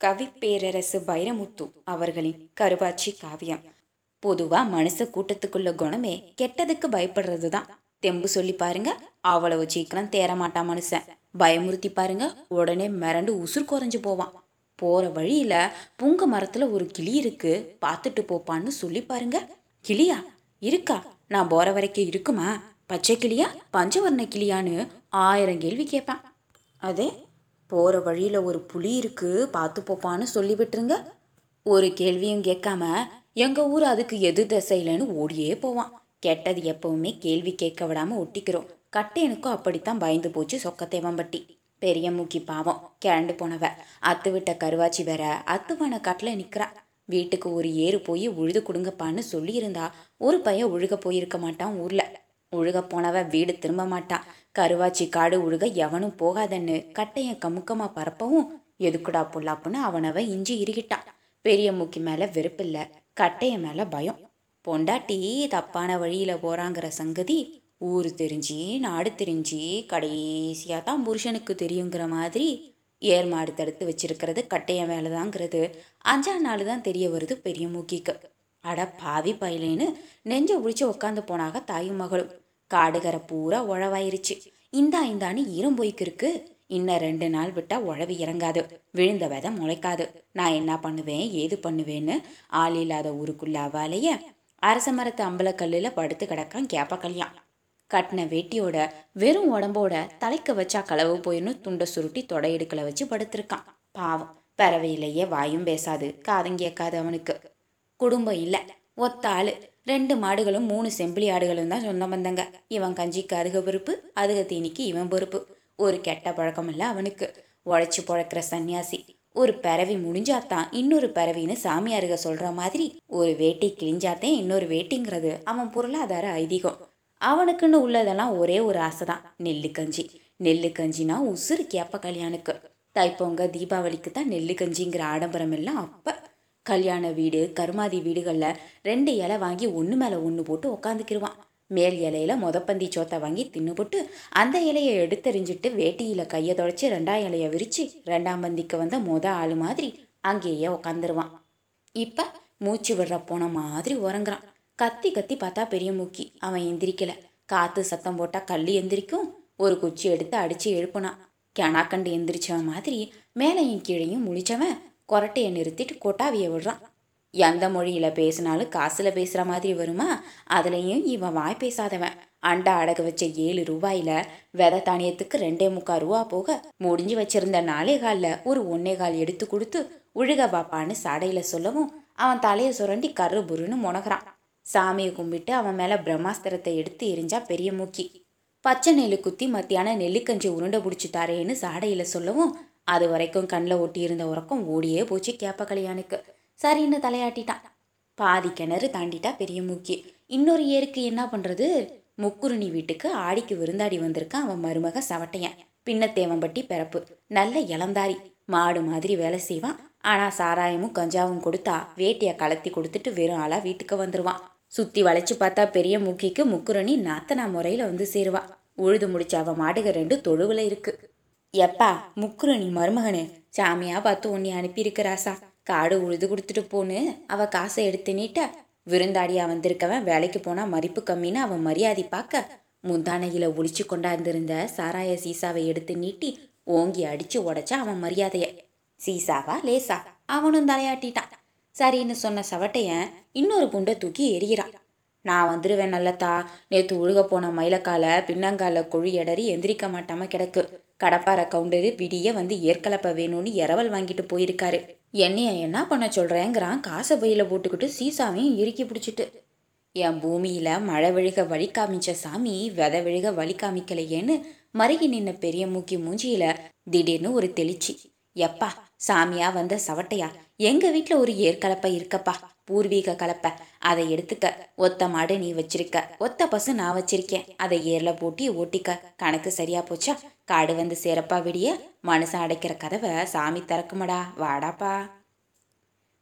கவி பேரரசு வைரமுத்து அவர்களின் கருவாச்சி காவியம். பொதுவா மனுஷ கூட்டத்துக்குள்ள குணமே கெட்டதுக்கு பயப்படுறது தான் தெம்பு சொல்லி பாருங்க அவ்வளவு சீக்கிரம் தேற மாட்டான் மனுஷன் பயமுறுத்தி பாருங்க உடனே மிரண்டு உசுர் குறைஞ்சு போவான். போற வழியில புங்க மரத்துல ஒரு கிளி இருக்கு பார்த்துட்டு போப்பான்னு சொல்லி பாருங்க. கிளியா? இருக்கா? நான் போற வரைக்கும் இருக்குமா? பச்சை கிளியா? பஞ்சவர்ண கிளியான்னு ஆயிரம் கேள்வி கேட்பேன் அதே போகிற வழியில் ஒரு புலி இருக்குது பார்த்து போப்பான்னு சொல்லி விட்டுருங்க ஒரு கேள்வியும் கேட்காம எங்கள் ஊர் அதுக்கு எது திசையிலன்னு ஓடியே போவான். கெட்டது எப்பவுமே கேள்வி கேட்க விடாமல் ஒட்டிக்கிறோம். கட்டையனுக்கும் அப்படித்தான் பயந்து போச்சு சொக்கத்தேவம்பட்டி. பெரிய மூக்கி பாவம் கிளண்டு போனவ. அத்து விட்ட கருவாச்சி வேற அத்துவான காட்டில் நிற்கிறா வீட்டுக்கு ஒரு ஏறு போய் உழுது கொடுங்கப்பான்னு சொல்லியிருந்தா ஒரு பையன் உழுக போயிருக்க மாட்டான் ஊரில். உழுக போனவ வீடு திரும்ப மாட்டான் கருவாச்சி காடு உழுக எவனும் போகாதன்னு கட்டையை கமுக்கமா பரப்பவும் எதுக்குடா பொல்லாப்புன்னு அவனவ இஞ்சி இறுகிட்டான் பெரிய மூக்கி மேல வெறுப்பில்ல கட்டைய மேல பயம். பொண்டாட்டி தப்பான வழியில போறாங்கிற சங்கதி ஊர் தெரிஞ்சு நாடு தெரிஞ்சு கடைசியா தான் புருஷனுக்கு தெரியுங்கிற மாதிரி ஏர் மாடு தடுத்து வச்சிருக்கிறது கட்டையன் வேலைதாங்கிறது அஞ்சா நாள் தான் தெரிய வருது பெரிய மூக்கிக்கு. அட பாவி பயிலேன்னு நெஞ்ச உழிச்சு உட்காந்து போனாக தாயும் மகளும். காடுகரை பூரா உழவாயிருச்சு. இந்தா இந்தான்னு இரும்பொய்க்கு இருக்கு இன்னும் ரெண்டு நாள் விட்டா உழவு இறங்காது. விழுந்த விதை முளைக்காது. நான் என்ன பண்ணுவேன்? ஏது பண்ணுவேன்னு? ஆள் இல்லாத ஊருக்குள்ள அவாலைய அரச மரத்து அம்பலக்கல்லில் படுத்து கிடக்கான் கேப்ப கல்யாண். கட்டின வேட்டியோட வெறும் உடம்போட தலைக்க வச்சா களவு போயின்னு துண்டை சுருட்டி தொடையெடுக்கலை வச்சு படுத்திருக்கான். பாவம். பறவையிலேயே வாயும் பேசாது. காதும் கேட்காது அவனுக்கு. குடும்பம் இல்லை. ஒத்த ஆள். ரெண்டு மாடுகளும் மூணு செம்பிளி ஆடுகளும் தான் சொந்த வந்தங்க இவன் கஞ்சிக்கு அதுக பொறுப்பு அதுக தீனிக்கு இவன் பொறுப்பு. ஒரு கெட்ட பழக்கம் இல்லை அவனுக்கு. உழைச்சி பழக்கிற சன்னியாசி. ஒரு பறவை முடிஞ்சாத்தான் இன்னொரு பறவைன்னு சாமியாருக சொல்ற மாதிரி ஒரு வேட்டி கிழிஞ்சாத்தே இன்னொரு வேட்டிங்கிறது அவன் பொருளாதார ஐதீகம். அவனுக்குன்னு உள்ளதெல்லாம் ஒரே ஒரு ஆசை தான் நெல்லு கஞ்சி. நெல்லு கஞ்சினா உசுறு கேப்ப கல்யாணுக்கு. தைப்பொங்க தீபாவளிக்கு தான் நெல்லு கஞ்சிங்கிற ஆடம்பரம் எல்லாம் அப்போ கல்யாண வீடு கருமாதி வீடுகளில் ரெண்டு இலை வாங்கி ஒன்று மேலே ஒன்று போட்டு உக்காந்துக்கிருவான். மேல் இலையில மொதப்பந்தி சோத்தை வாங்கி தின்னுபுட்டு அந்த இலையை எடுத்தெறிஞ்சிட்டு வேட்டியில் கையை தொடச்சி ரெண்டாம் இலையை விரித்து ரெண்டாம் பந்திக்கு வந்த மொத ஆள் மாதிரி அங்கேயே உக்காந்துருவான். இப்போ மூச்சு விடுற போன மாதிரி உறங்குறான். கத்தி கத்தி பார்த்தா பெரிய மூக்கி. அவன் எந்திரிக்கல. காற்று சத்தம் போட்டால் கல் எந்திரிக்கும். ஒரு குச்சி எடுத்து அடித்து எழுப்புனான். கிணாக்கண்டு எந்திரிச்சவன் மாதிரி மேலையும் கீழையும் முழிச்சவன் கொரட்டையை நிறுத்திட்டு கொட்டாவியை விடுறான். எந்த மொழியில் பேசினாலும் காசில் பேசுகிற மாதிரி வருமா? அதுலேயும் இவன் வாய் பேசாதவன். அண்டா அடகு வச்ச ஏழு ரூபாயில் விதை தானியத்துக்கு ரெண்டே முக்கால் ரூபா போக முடிஞ்சு வச்சிருந்த நாலே காலில் ஒரு ஒன்னே கால் எடுத்து கொடுத்து உழுக பாப்பான்னு சடையில் சொல்லவும் அவன் தலையை சுரண்டி கரு புருன்னு முனகிறான். சாமியை கும்பிட்டு அவன் மேலே பிரம்மாஸ்திரத்தை எடுத்து எரிஞ்சா பெரிய மூக்கி. பச்சை நெல் குத்தி மத்தியான நெல்லுக்கஞ்சி உருண்டை பிடிச்சி தாரேன்னு சாடையில் சொல்லவும் அது வரைக்கும் கண்ணில் ஒட்டியிருந்த உறக்கம் ஓடியே போச்சு கேப்ப கல்யாணுக்கு சரின்னு தலையாட்டிட்டான். பாதி கிணறு தாண்டிட்டா பெரிய மூக்கி. இன்னொரு ஏருக்கு என்ன பண்ணுறது முக்குருணி வீட்டுக்கு ஆடிக்கு விருந்தாடி வந்திருக்கான் அவன் மருமக சவட்டையன். பின்னத்தேவம்பட்டி பிறப்பு. நல்ல இளந்தாரி. மாடு மாதிரி வேலை செய்வான். ஆனால் சாராயமும் கஞ்சாவும் கொடுத்தா வேட்டியை கலத்தி கொடுத்துட்டு வெறும் ஆளாக வீட்டுக்கு வந்துடுவான் சுற்றி வளைச்சு பார்த்தா பெரிய மூக்கிக்கு முக்குரணி நாத்தனா முறையில் வந்து சேருவான் உழுது முடிச்ச அவன் மாடுக ரெண்டு தொழுவில் இருக்குது எப்பா முக்குரணி மருமகனு. சாமியா பார்த்து உன்னை அனுப்பியிருக்கிறாசா? காடு உழுது கொடுத்துட்டு போன்னு அவ காசை எடுத்து நீட்ட விருந்தாடியா வந்திருக்கவன் வேலைக்கு போனா மதிப்பு கம்மின்னு அவன் மரியாதை பார்க்க முந்தானையில ஒளிச்சு கொண்டாந்திருந்த சாராய சீசாவை எடுத்து நீட்டி ஓங்கி அடிச்சு உடைச்சா அவன் மரியாதைய. சீசாவா லேசா? அவனும் தலையாட்டிட்டான். சரின்னு சொன்ன சவட்டையன் இன்னொரு குண்டை தூக்கி எரியிறான் நான் வந்துடுவேன் நல்லத்தா. நேத்து உழுக போன மயிலக்கால பின்னங்கால குழி எடறி எந்திரிக்க மாட்டாம கிடக்கு. கடப்பாறை கவுண்டரு விடிய வந்து ஏற்கலப்பை வேணும்னு இரவல் வாங்கிட்டு போயிருக்காரு. என்னைய என்ன பண்ண சொல்கிறேங்கிறான் காசை பையில போட்டுக்கிட்டு சீசாவையும் இறுக்கி பிடிச்சிட்டு. என் பூமியில் மழை விழுக வழி காமிச்ச சாமி வித விழுக வழி காமிக்கலையேன்னு மருகி நின்ன பெரிய மூக்கி மூஞ்சியில திடீர்னு ஒரு தெளிச்சி. எப்பா சாமியா வந்த சவட்டையா? எங்கள் வீட்டில் ஒரு ஏற்கலப்பை இருக்கப்பா. பூர்வீக கலப்பை. அதை எடுத்துக்க. ஒத்த மாடு நீ வச்சிருக்க. ஒத்த பசு நான் வச்சிருக்கேன். அதை ஏர்ல போட்டி ஓட்டிக்க. கணக்கு சரியா போச்சா? காடு வந்து சேரப்பா விடிய. மனுஷன் அடைக்கிற கதவை சாமி திறக்குமடா. வாடாப்பா.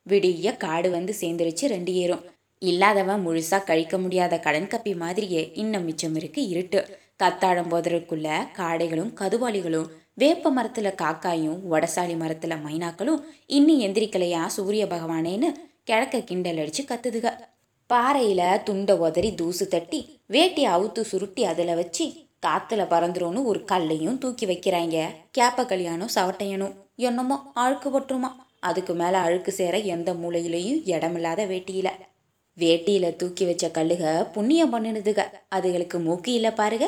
விடிய காடு வந்து சேர்ந்துருச்சு ரெண்டு ஏறும். இல்லாதவன் முழுசா கழிக்க முடியாத கடன் கப்பி மாதிரியே இன்னும் மிச்சம் இருக்கு இருட்டு. கத்தாழம் போதற்குள்ள காடைகளும் கதுவாளிகளும் வேப்ப மரத்துல காக்காயும் வடசாலி மரத்துல மைனாக்களும் இன்னும் எந்திரிக்கலையா சூரிய பகவானேன்னு கிழக்க கிண்டல் அடிச்சு கத்துதுக. பாறையில துண்டை உதறி தூசு தட்டி வேட்டி அவுத்து சுருட்டி அதில் வச்சு காத்துல பறந்துரும்னு ஒரு கல்லையும் தூக்கி வைக்கிறாங்க கேப்ப கல்யாணம் சவட்டையனும். என்னமோ அழுக்கு பட்டுருமா. அதுக்கு மேல அழுக்கு சேர எந்த மூலையிலையும் இடமில்லாத வேட்டியில. வேட்டியில தூக்கி வச்ச கல்லுக புண்ணியம் பண்ணினதுக. அதுகளுக்கு மூக்கு இல்லை பாருங்க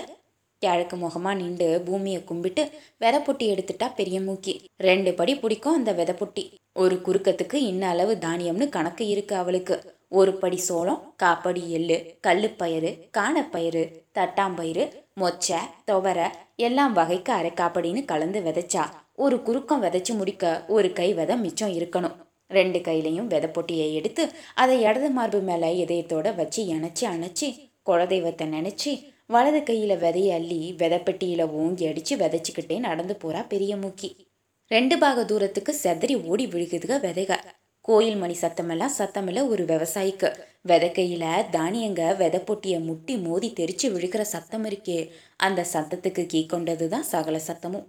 கிழக்கு முகமா நின்று பூமியை கும்பிட்டு விதைப்பொட்டி எடுத்துட்டா பெரிய மூக்கி. ரெண்டு படி பிடிக்கும் அந்த விதைப்பொட்டி ஒரு குறுக்கத்துக்கு இன்ன அளவு தானியம்னு கணக்கு இருக்கு அவளுக்கு. ஒரு படி சோளம் காப்படி எள்ளு கல்லுப்பயிறு காணப்பயிறு தட்டாம்பயிறு மொச்சை துவர எல்லாம் வகைக்கு அரைக்காப்படின்னு கலந்து விதைச்சா ஒரு குறுக்கம் விதைச்சு முடிக்க ஒரு கை விதை மிச்சம் இருக்கணும். ரெண்டு கையிலையும் விதை பொட்டியை எடுத்து அதை இடது மார்பு மேலே இதயத்தோட வச்சு இணைச்சி அணைச்சி குலதெய்வத்தை நினச்சி வலது கையில் விதைய அள்ளி விதைப்பெட்டியில் ஓங்கி அடித்து விதைச்சிக்கிட்டே நடந்து போகிறா பெரிய மூக்கி. ரெண்டு பாக தூரத்துக்கு செதறி ஓடி விழுகுதுக விதைக. கோயில் மணி சத்தமெல்லாம் சத்தமில்ல ஒரு விவசாயிக்கு. விதைக்கையில தானியங்க விதை பொட்டிய முட்டி மோதி தெரிச்சு விழுகிற சத்தம் இருக்கே. அந்த சத்தத்துக்கு கீ கொண்டது தான் சகல சத்தமும்.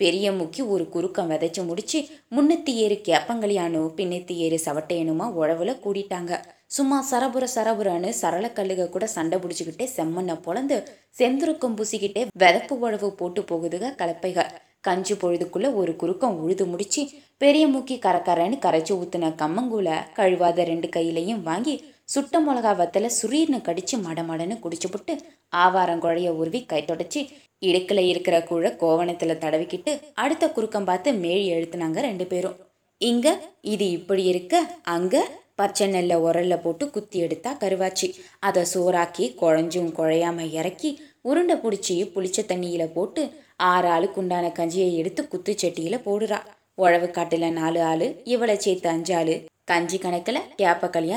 பெரிய முக்கி ஒரு குறுக்கம் விதைச்சு முடிச்சு முன்னூத்தி ஏறு கேப்பங்களியானோ பின்னத்தி ஏறு சவட்டையனுமா உழவுல கூடிட்டாங்க. சும்மா சரபுர சரபுரன்னு சரளக்கல்லுக கூட சண்டை பிடிச்சிக்கிட்டே செம்மண்ணை பொழந்து செந்துருக்கம் பூசிக்கிட்டே விதப்பு உழவு போட்டு போகுதுக கலப்பைக. கஞ்சி பொழுதுக்குள்ள ஒரு குறுக்கம் உழுது முடிச்சு பெரிய மூக்கி கரக்கரன்னு கரைச்சி ஊத்துன கம்மங்கூல கழுவாத ரெண்டு கையிலையும் வாங்கி சுட்ட மிளகா வத்தல சுரீர்னு கடிச்சு மடமடன்னு குடிச்சுப்புட்டு ஆவாரங்குழைய உருவி கை தொடச்சி இடுக்கில் இருக்கிற கூழ கோவணத்தில் தடவிக்கிட்டு அடுத்த குறுக்கம் பார்த்து மேழி எழுத்துனாங்க ரெண்டு பேரும். இங்க இது இப்படி இருக்க அங்க? பச்சை நெல்லை உரல்ல போட்டு குத்தி எடுத்தா கருவாச்சி. அதை சோறாக்கி குழஞ்சும் குழையாம இறக்கி உருண்டை பிடிச்சி புளிச்ச தண்ணியில் போட்டு ஆறு ஆளுக்கு உண்டான கஞ்சியை எடுத்து குத்துச்சட்டியில் போடுறா. உழவு காட்டுல நாலு ஆளு இவளை சேர்த்து அஞ்சு ஆளு கஞ்சி கணக்குல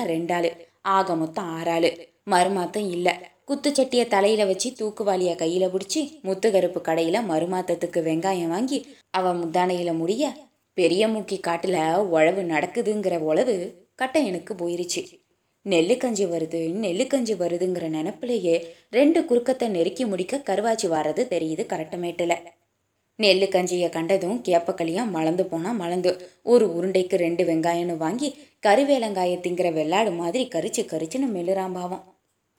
ரெண்டு ஆள் ஆக மொத்தம் ஆறு ஆறாளு மறுமாத்தம் இல்ல. குத்துச்சட்டியை தலையில வச்சு தூக்குவாளிய கையில பிடிச்சி முத்துகருப்பு கடையில மறுமாத்தத்துக்கு வெங்காயம் வாங்கி அவ முத்தானையில முடிய பெரிய மூக்கி காட்டுல உழவு நடக்குதுங்கிற உழவு கட்டையனுக்கு போயிருச்சு. நெல்லுக்கஞ்சி வருது நெல்லுக்கஞ்சி வருதுங்கிற நினப்பிலேயே ரெண்டு குறுக்கத்தை நெருக்கி முடிக்க கருவாச்சி வர்றது தெரியுது கரெக்டமேட்டில் நெல்லு கஞ்சியை கண்டதும் கேப்பக்களியாக மலர்ந்து போனால் மலர்ந்து. ஒரு உருண்டைக்கு ரெண்டு வெங்காயம்னு வாங்கி கருவேலங்காயை திங்கிற வெள்ளாடு மாதிரி கரிச்சு கரிச்சுன்னு மெல்லுறாம்பாவம்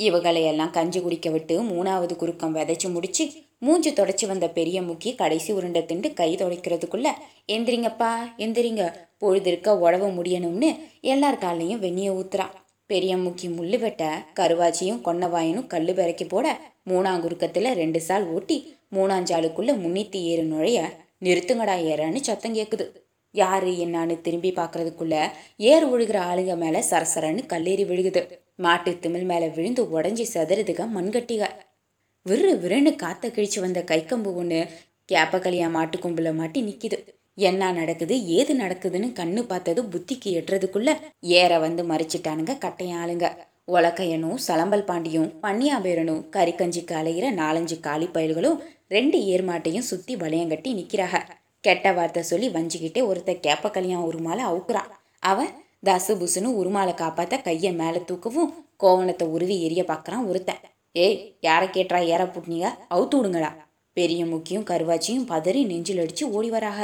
இவகளையெல்லாம் கஞ்சி குடிக்க விட்டு மூணாவது குறுக்கம் விதைச்சு முடிச்சு மூஞ்சி தொடச்சி வந்த பெரிய முக்கி கடைசி உருண்டை திண்டு கை துடைக்கிறதுக்குள்ள எந்திரிங்கப்பா எந்திரிங்க. பொழுதிருக்க உழவு முடியணும்னு எல்லார் காலையும் வெந்நிய ஊத்துறான். பெரிய முக்கி முள்ளு வெட்ட கருவாச்சியும் கொன்னவாயனும் கல்லு பிறக்கி போட மூணாங்குருக்கத்தில் ரெண்டு சால் ஓட்டி மூணாஞ்சாளுக்குள்ள முன்னித்தி ஏறு நுழைய நிறுத்துங்கடா ஏறான்னு சத்தம் கேட்குது யாரு என்னான்னு திரும்பி பார்க்கறதுக்குள்ள ஏர் விழுகிற ஆளுங்க மேல சரசரன்னு கல்லேறி விழுகுது. மாட்டு திமிழ் மேல விழுந்து உடஞ்சி செதறுதுக மண்கட்டிக. விறு விறுன்னு காத்த கிழிச்சு வந்த கைக்கம்பு ஒன்று கேப்பக்கலியா மாட்டு கொம்புல மாட்டி நிற்கிது என்ன நடக்குது ஏது நடக்குதுன்னு கண்ணு பார்த்தது புத்திக்கு எட்டுறதுக்குள்ள ஏற வந்து மறிச்சிட்டானுங்க கட்டையாளுங்க உலக்கையனும் சலம்பல் பாண்டியும் பன்னியாபேரனும் கறிக்கஞ்சிக்கு அலையிற நாலஞ்சு காலி பயல்களும் ரெண்டு ஏர்மாட்டையும் சுத்தி வளையம் கட்டி நிக்கிறாக. கெட்ட வார்த்தை சொல்லி வஞ்சிக்கிட்டே ஒருத்த கேப்பக்களியான் உருமால அவுக்குறான். அவன் தசு புசுன்னு உருமாலை காப்பாத்த கையை மேலே தூக்கவும் கோவணத்தை உருவி எரிய பார்க்கறான் ஒருத்தன். ஏய் யாரை கேட்டா ஏற புட்னீங்க அவுத்து விடுங்கடா. பெரிய முக்கியும் கருவாச்சியும் பதறி நெஞ்சில் அடிச்சு ஓடி வராக.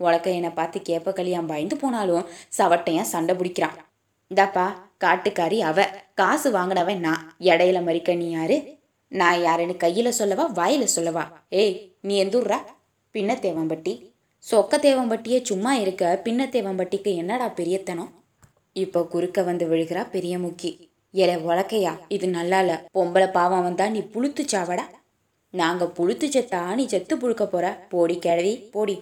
உலக்கையனை பார்த்து கேப்ப கலியான் பயந்து போனாலும் சவட்டையன் சண்டை பிடிக்கிறான். இந்தாப்பா காட்டுக்காரி அவ. காசு வாங்கினவன் நான் இடையில மறிக்க நீ யாரு? நான் யாருன்னு கையில சொல்லவா வாயில சொல்லவா? ஏய் நீ எந்தூர்ரா பின்ன தேவம்பட்டி சொக்க தேவம்பட்டியே சும்மா இருக்க பின்ன தேவம்பட்டிக்கு என்னடா பெரியத்தனம்? இப்போ குறுக்க வந்து விழுகிறா பெரிய முக்கி. எல உலக்கையா இது நல்லா இல்ல பொம்பளை பாவம் வந்தா நீ புளுத்து சாவடா? நாங்க புளுத்து செத்தா நீ செத்து புழுக்க போற. போடி கிழவி போடி.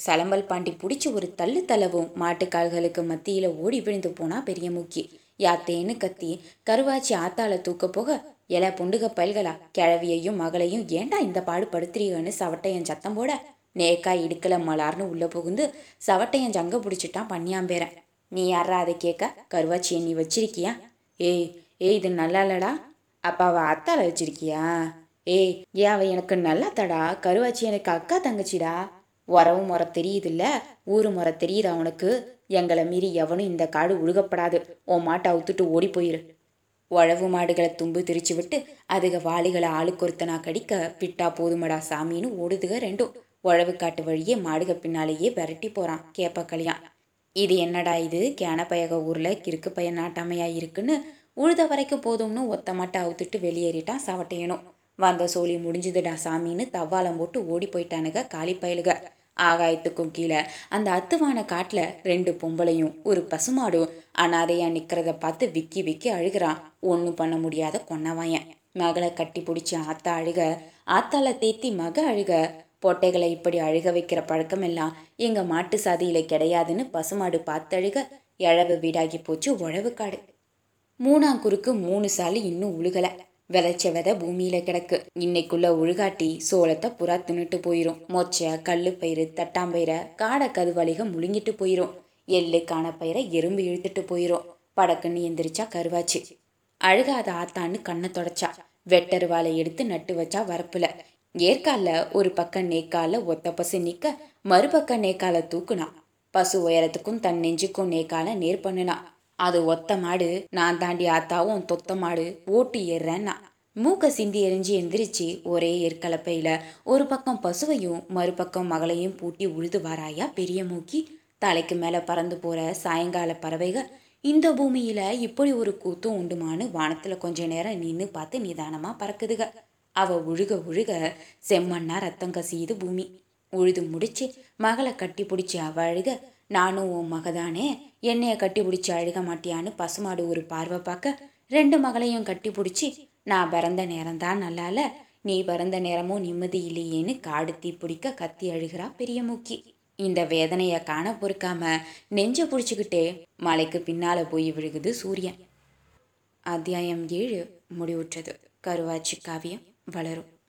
சலம்பல் பாண்டி பிடிச்சி ஒரு தள்ளு தளவும் மாட்டுக்கால்களுக்கு மத்தியில் ஓடி விழுந்து போனா பெரிய முக்கி. யாத்தேன்னு கத்தி கருவாச்சி ஆத்தால தூக்க போக எல புண்டுக பயல்களா கிழவியையும் மகளையும் ஏண்டா இந்த பாடு படுத்துறீங்கன்னு சவட்டையன் சத்தம் போட நேக்கா இடுக்கல மலார்னு உள்ள புகுந்து சவட்டையன் ஜங்க பிடிச்சிட்டான் பண்ணியாம்பேரன் நீ யாரா அதை கேட்க கருவாச்சியை நீ வச்சிருக்கியா? ஏய் ஏய் இது நல்லா இல்லடா அப்பா அத்தால வச்சிருக்கியா? ஏய் ஏ அவ எனக்கு நல்லா தடா கருவாச்சி எனக்கு அக்கா தங்கச்சிடா. உறவு முறை தெரியுதுல்ல? ஊரு முறை தெரியுது அவனுக்கு. எங்களை மீறி எவனும் இந்த காடு உழுகப்படாது. உன் மாட்டை அவுத்துட்டு ஓடி போயிரு. உழவு மாடுகளை தும்பு திரிச்சு விட்டு அதுக வாளிகளை ஆளுக்கு ஒருத்தனா கடிக்க பிட்டா போதுமடா சாமின்னு ஓடுதுக ரெண்டும். உழவு காட்டு வழியே மாடுக பின்னாலேயே விரட்டி போகிறான் கேப்பக்களியான் இது என்னடா இது? கேனப்பயக ஊரில் கிறுக்கு பையன் நாட்டாமையா இருக்குன்னு உழுத வரைக்கும் போதும்னு ஒத்த மாட்டை அவுத்துட்டு வெளியேறிட்டான் சவட்டையனும். வந்த சோழி முடிஞ்சுதுடா சாமின்னு தவ்வாலம் போட்டு ஓடி போயிட்டானுங்க காலி பயலுக. ஆகாயத்துக்கும் கீழே. அந்த அத்துவான காட்டில் ரெண்டு பொம்பளையும் ஒரு பசுமாடும் அனாதையா நிற்கிறத பார்த்து விக்கி விக்கி அழுகிறான். ஒன்றும் பண்ண முடியாத கொன்னவாயன். மகளை கட்டி பிடிச்சி ஆத்தா அழுக ஆத்தால தேத்தி மக அழுக பொட்டைகளை இப்படி அழுக வைக்கிற பழக்கம் எல்லாம் எங்க மாட்டு சாதியில கிடையாதுன்னு பசுமாடு பார்த்தழுக எழவு வீடாகி போச்சு உழவு காடு. மூணாம் குறுக்கு மூணு சாலி இன்னும் உழுகலை. விளைச்ச விதை பூமியில கிடக்கு. இன்னைக்குள்ள உழுகாட்டி சோளத்தை புறா தின்னுட்டு போயிரும். மொச்சை கல்லு பயிறு தட்டாம்பயிரை காடை கதுவலிக முழுங்கிட்டு போயிரும். எள்ளு காணப்பயிரை எறும்பு இழுத்துட்டு போயிரும். படக்குன்னு எந்திரிச்சா கருவாச்சு. அழுகாத ஆத்தான்னு கண்ணை தொடச்சா. வெட்டருவாலை எடுத்து நட்டு வச்சா வரப்புல. ஏற்கால ஒரு பக்கம் நேக்கால ஒத்த பசு நிக்க மறுபக்கம் நேக்கால தூக்குனா. பசு உயரத்துக்கும் தன் நெஞ்சுக்கும் நேக்கால நேர் பண்ணுனா. அது ஒத்த மாடு நான் தாண்டி ஆத்தாவும் தொத்த மாடு ஓட்டி ஏறுறேன்னா மூக்க சிந்தி எரிஞ்சு எந்திரிச்சு ஒரே ஏற்கலப்பையில ஒரு பக்கம் பசுவையும் மறுபக்கம் மகளையும் பூட்டி உழுது வாராயா பெரிய மூக்கி? தலைக்கு மேல பறந்து போற சாயங்கால பறவைகள் இந்த பூமியில இப்படி ஒரு கூத்தும் உண்டுமான்னு வானத்துல கொஞ்ச நேரம் நின்று பார்த்து நிதானமா பறக்குதுக. அவ உழுக உழுக செம்மண்ணா ரத்தம் கசியுது பூமி. உழுது முடிச்சு மகளை கட்டி பிடிச்சி அவ அழுக நானும் உன் மகதானே என்னைய கட்டி பிடிச்சி அழுக மாட்டியான்னு பசுமாடு ஒரு பார்வை பார்க்க ரெண்டு மகளையும் கட்டி பிடிச்சி நான் பிறந்த நேரம்தான் நல்லால நீ பிறந்த நேரமும் நிம்மதி இல்லையேன்னு காடு தீ பிடிக்க கத்தி அழுகிறா பெரிய மூக்கி. இந்த வேதனையை காண பொறுக்காம நெஞ்ச பிடிச்சிக்கிட்டே மலைக்கு பின்னால போய் விழுகுது சூரியன். அத்தியாயம் ஏழு முடிவுற்றது. கருவாச்சி காவியம் வளரும்.